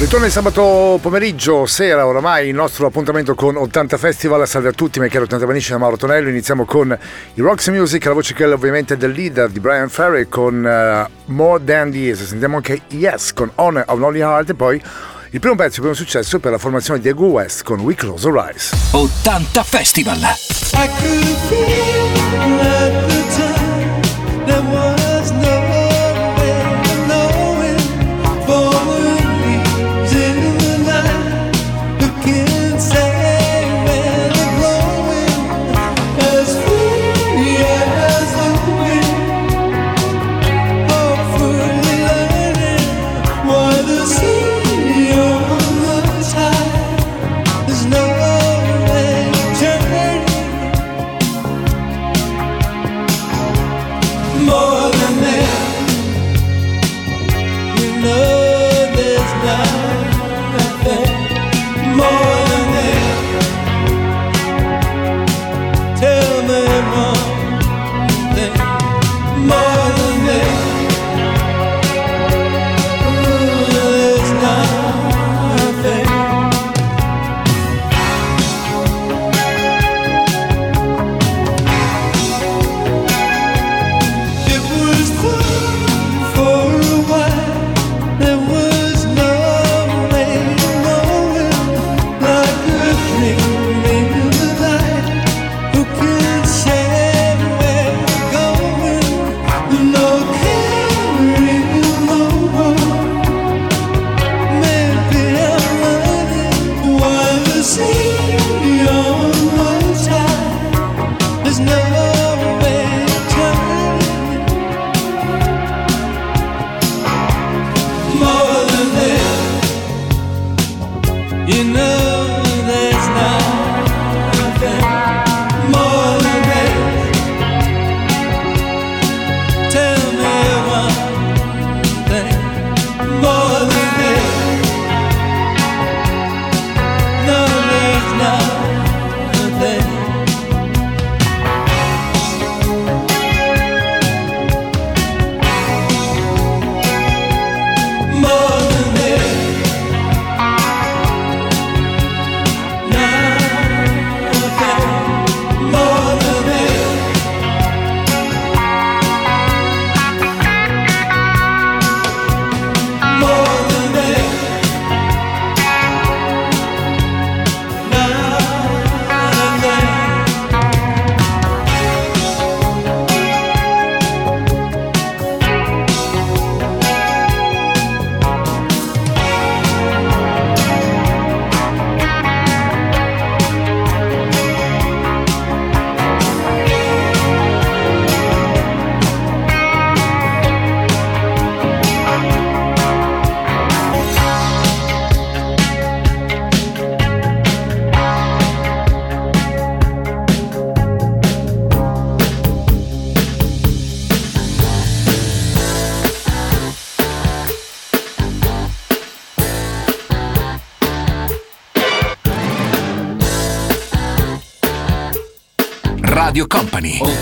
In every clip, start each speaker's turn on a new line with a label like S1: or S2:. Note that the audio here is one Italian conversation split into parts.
S1: Ritorno il sabato pomeriggio, sera oramai, il nostro appuntamento con 80 Festival. Salve a tutti, miei cari 80 amici da Mauro Tonello. Iniziamo con i Roxy Music, la voce che è ovviamente del leader di Brian Ferry con uh, More Than Years. Sentiamo anche Yes con Honor of Lonely Heart e poi il primo pezzo, il primo successo per la formazione di Ego West con We Close Our Eyes.
S2: 80 Festival. I could feel at the time there was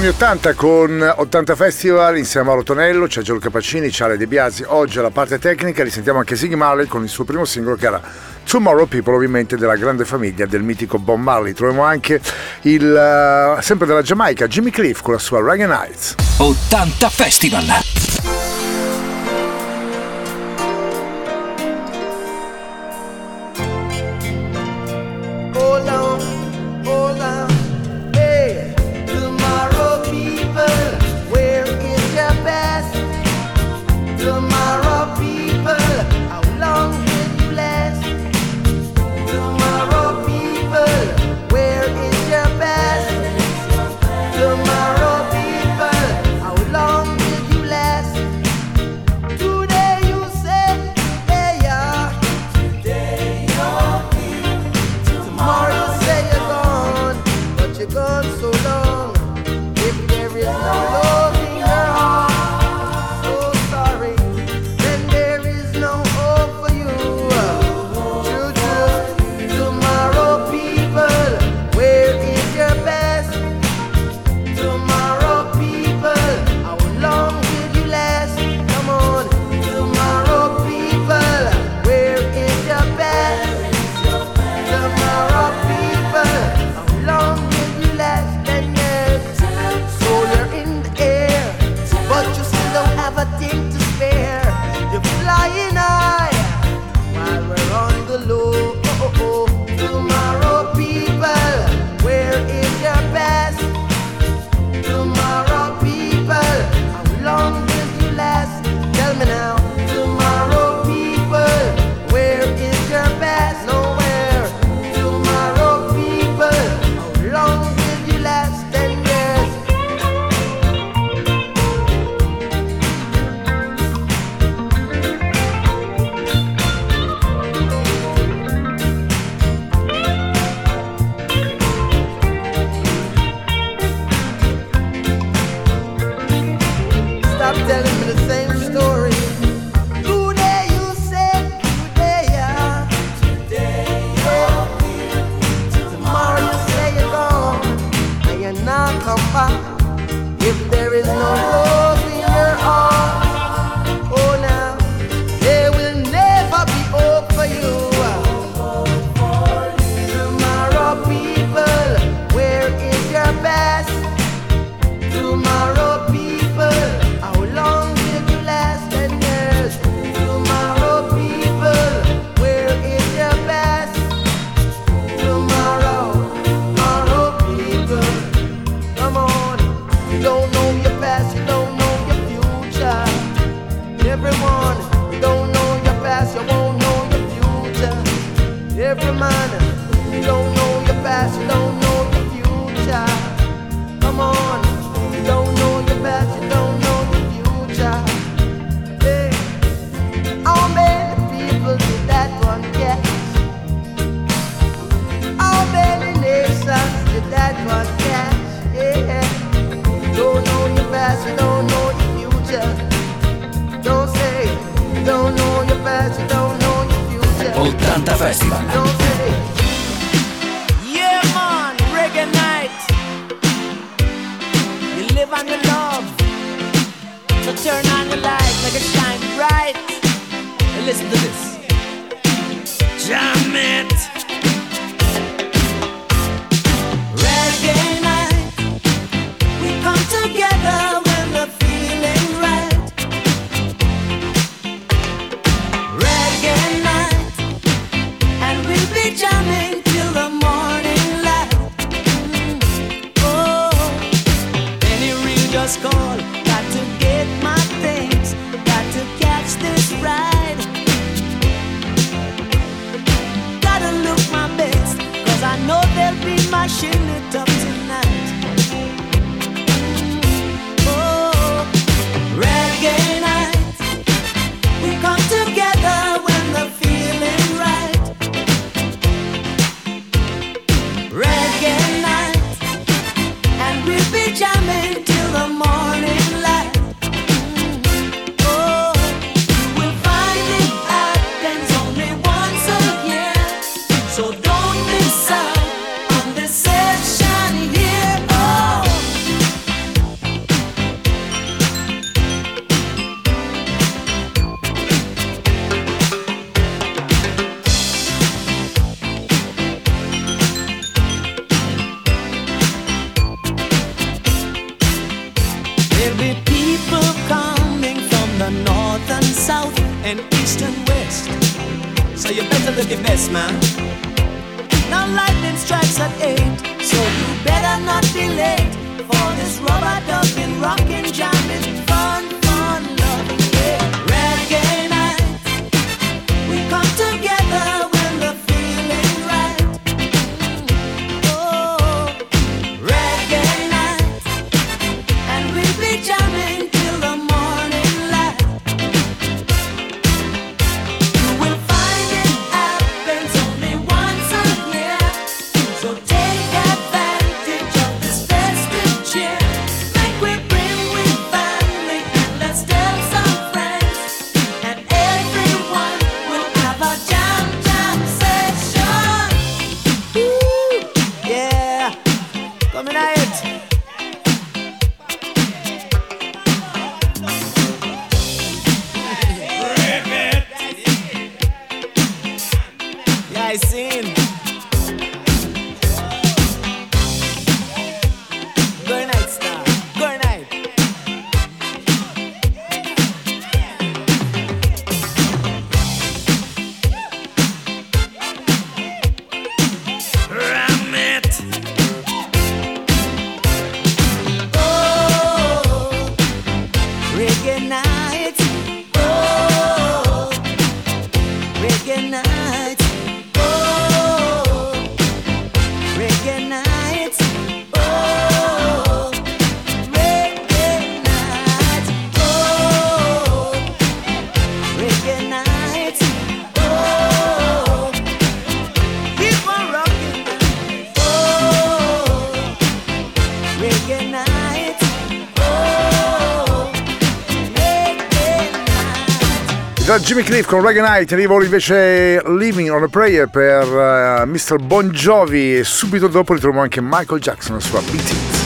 S1: anni 80 con 80 Festival insieme a Rotonello, c'è Giorgio Capacini, c'è Ale De Biasi. Oggi alla parte tecnica risentiamo anche Siggy Marley con il suo primo singolo che era Tomorrow People, ovviamente della grande famiglia del mitico Bob Marley. Troviamo anche il eh, sempre della Giamaica, Jimmy Cliff con la sua Reggae Nights.
S2: 80 Festival!
S3: wishing Jimmy Cliff con Reggae Night, arrivo invece Living on a Prayer per eh, uh, Mr. Bon Jovi e subito dopo ritroviamo anche Michael Jackson sulla Beat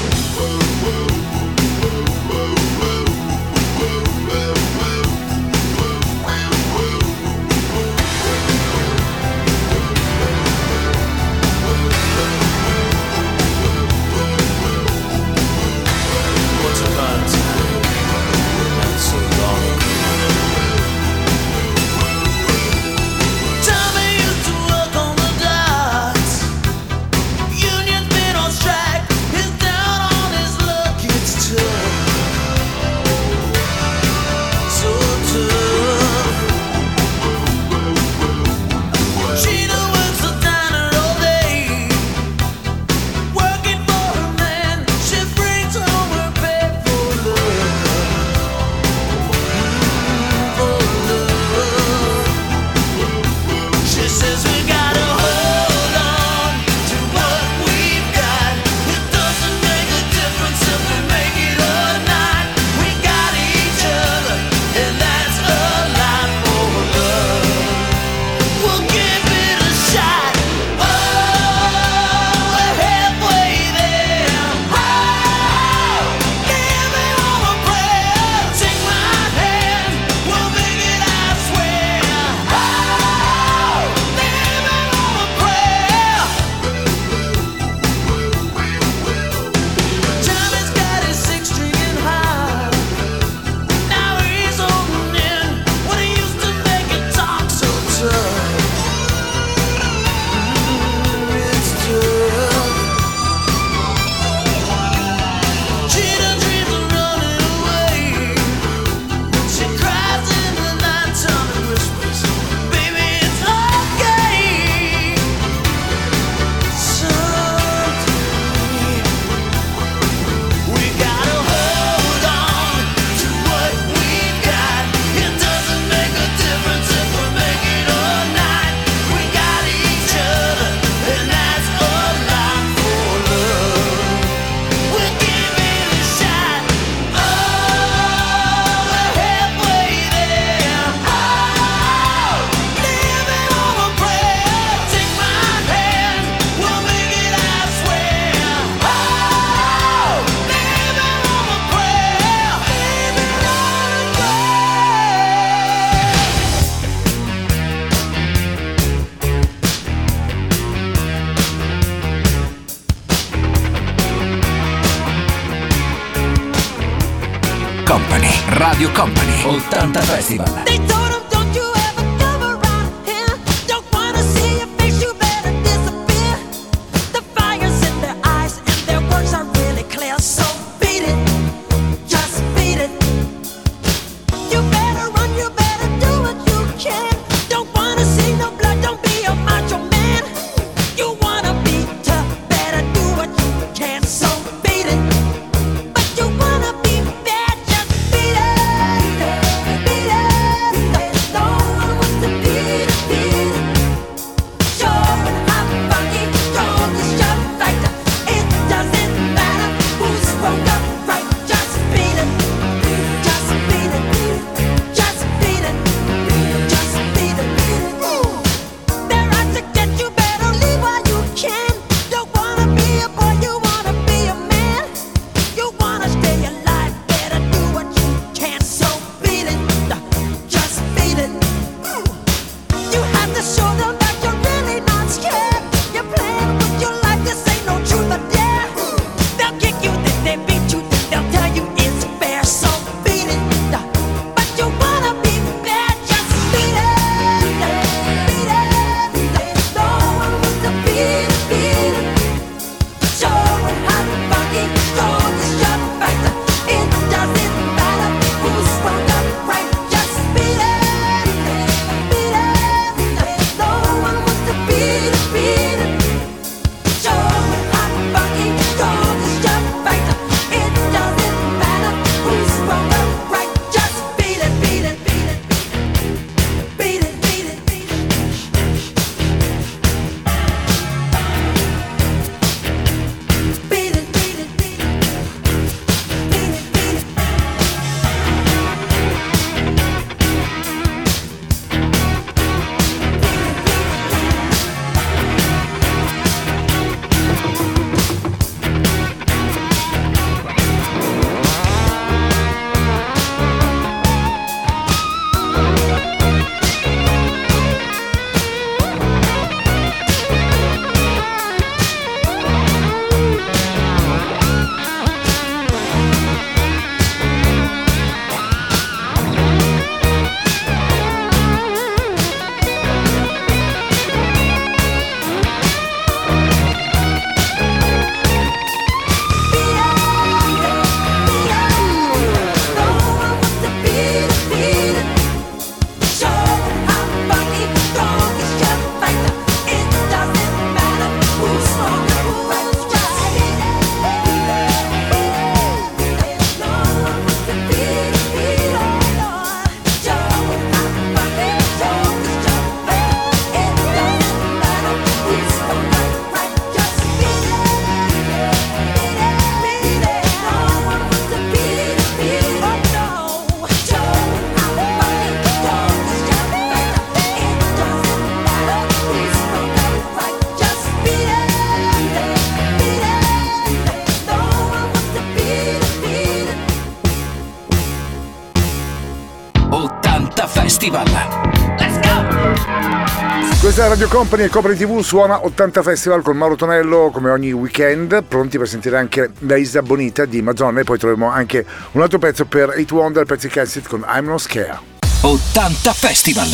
S4: da
S2: Radio Company
S1: e Copri TV suona 80 Festival con Mauro Tonello come ogni weekend, pronti per sentire anche La Isa Bonita di Madonna e poi troveremo anche un altro pezzo per 8 Wonder, Patsy Cassidy con I'm No Scare.
S2: 80 Festival!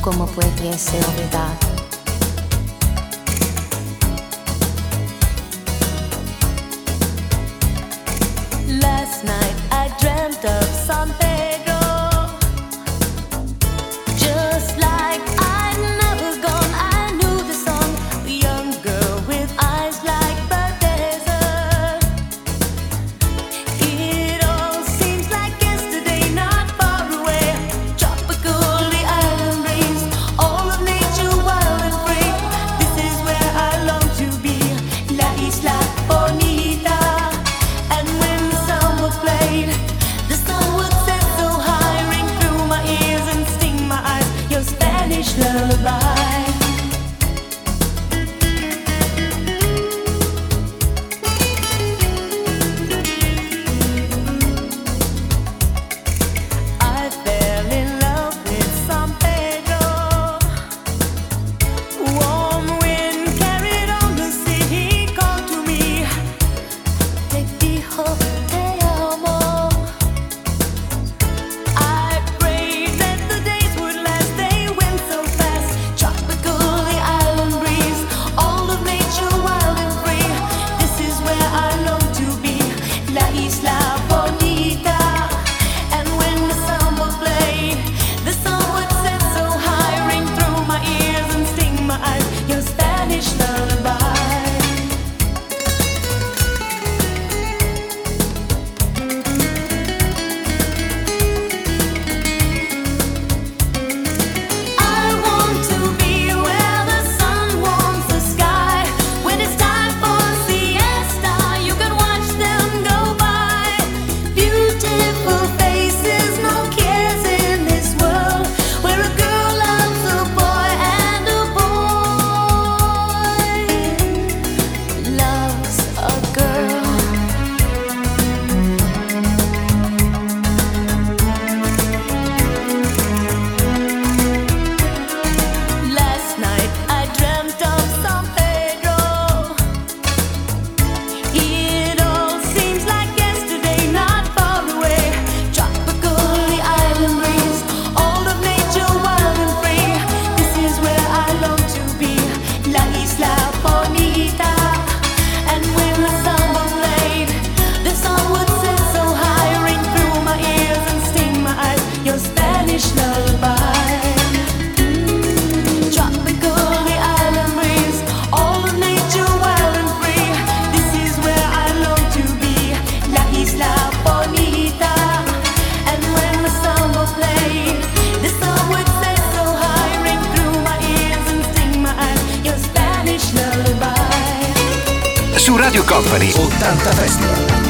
S3: Come puoi essere olvidado
S5: su Radio Company 80 Festival.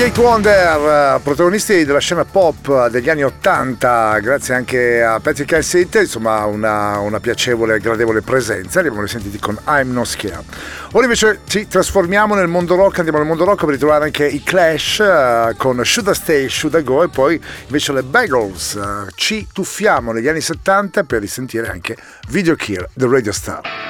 S1: gli 8 Wonder, eh, protagonisti della scena pop degli anni 80, grazie anche a Patrick Hassett, insomma una, una piacevole e gradevole presenza, li abbiamo sentiti con I'm No Scared. Ora invece ci trasformiamo nel mondo rock, andiamo nel mondo rock per ritrovare anche i Clash uh, con Should I Stay, Should I Go e poi invece le Bagels. Uh, ci tuffiamo negli anni 70 per risentire anche Video Kill, The Radio Star.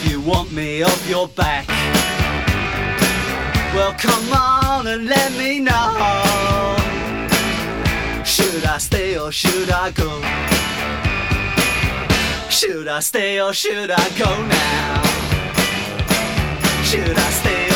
S6: want me off your back. Well, come on and let me know. Should I stay or should I go? Should I stay or should I go now? Should I stay?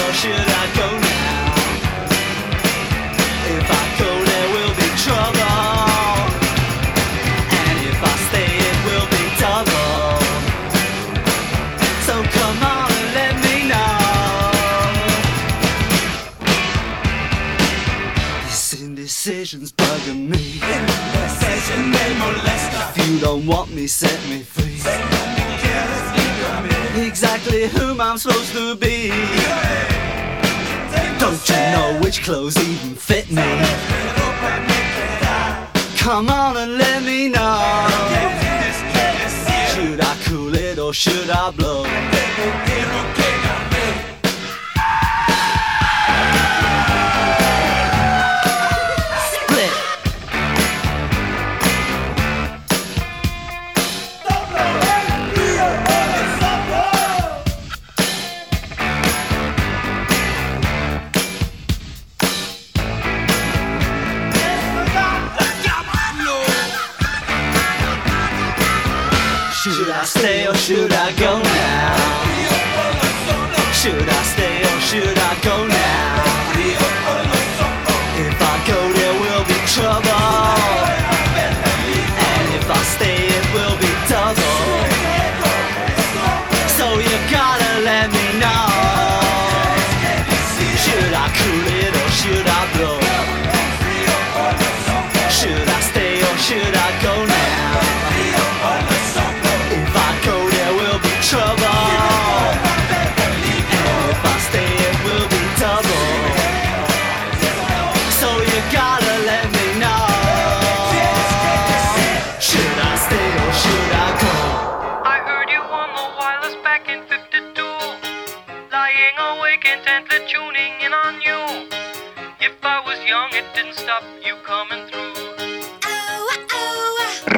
S6: Set me free. Exactly whom I'm supposed to be. Don't you know which clothes even fit me? Come on and let me know. Should I cool it or should I blow? Should I go now? If I go, there will be trouble. If I stay, it will be double. So you gotta let me know. Should I stay or should I go? I
S7: heard you on the wireless back in 52. Lying awake intently tuning in on you. If I was young, it didn't stop you coming through.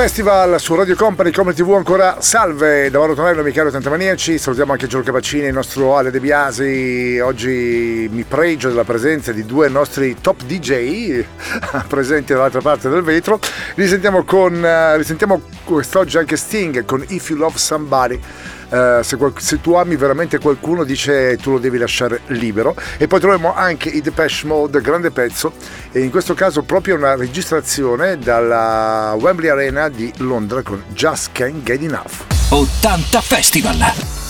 S1: Festival su Radio Company, Come TV ancora salve. Da Mauro Tonello, Michele Tantamaniaci, salutiamo anche Giorgio Capacini, il nostro Ale De Biasi, oggi mi pregio della presenza di due nostri top DJ presenti dall'altra parte del vetro, risentiamo, con, eh, risentiamo quest'oggi anche Sting con If You Love Somebody. Eh, se, qual- se, tu ami veramente qualcuno dice tu lo devi lasciare libero. E poi troviamo anche i Depeche Mode grande pezzo. E in questo caso proprio una registrazione dalla Wembley Arena di Londra con Just Can't Get Enough.
S2: 80 Festival.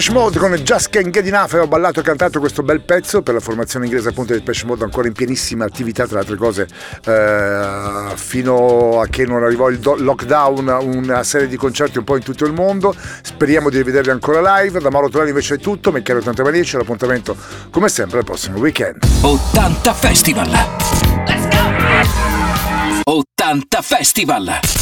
S1: Depeche Mode con Just Can't Get Enough e ho ballato e cantato questo bel pezzo per la formazione inglese appunto di Depeche Mode ancora in pienissima attività tra le altre cose eh, fino a che non arrivò il do- lockdown una serie di concerti un po' in tutto il mondo speriamo di rivederli ancora live da Mauro Tonelli invece è tutto mi chiamo 80 Manici l'appuntamento come sempre al prossimo weekend
S2: 80 Festival. Let's go! 80 Festival.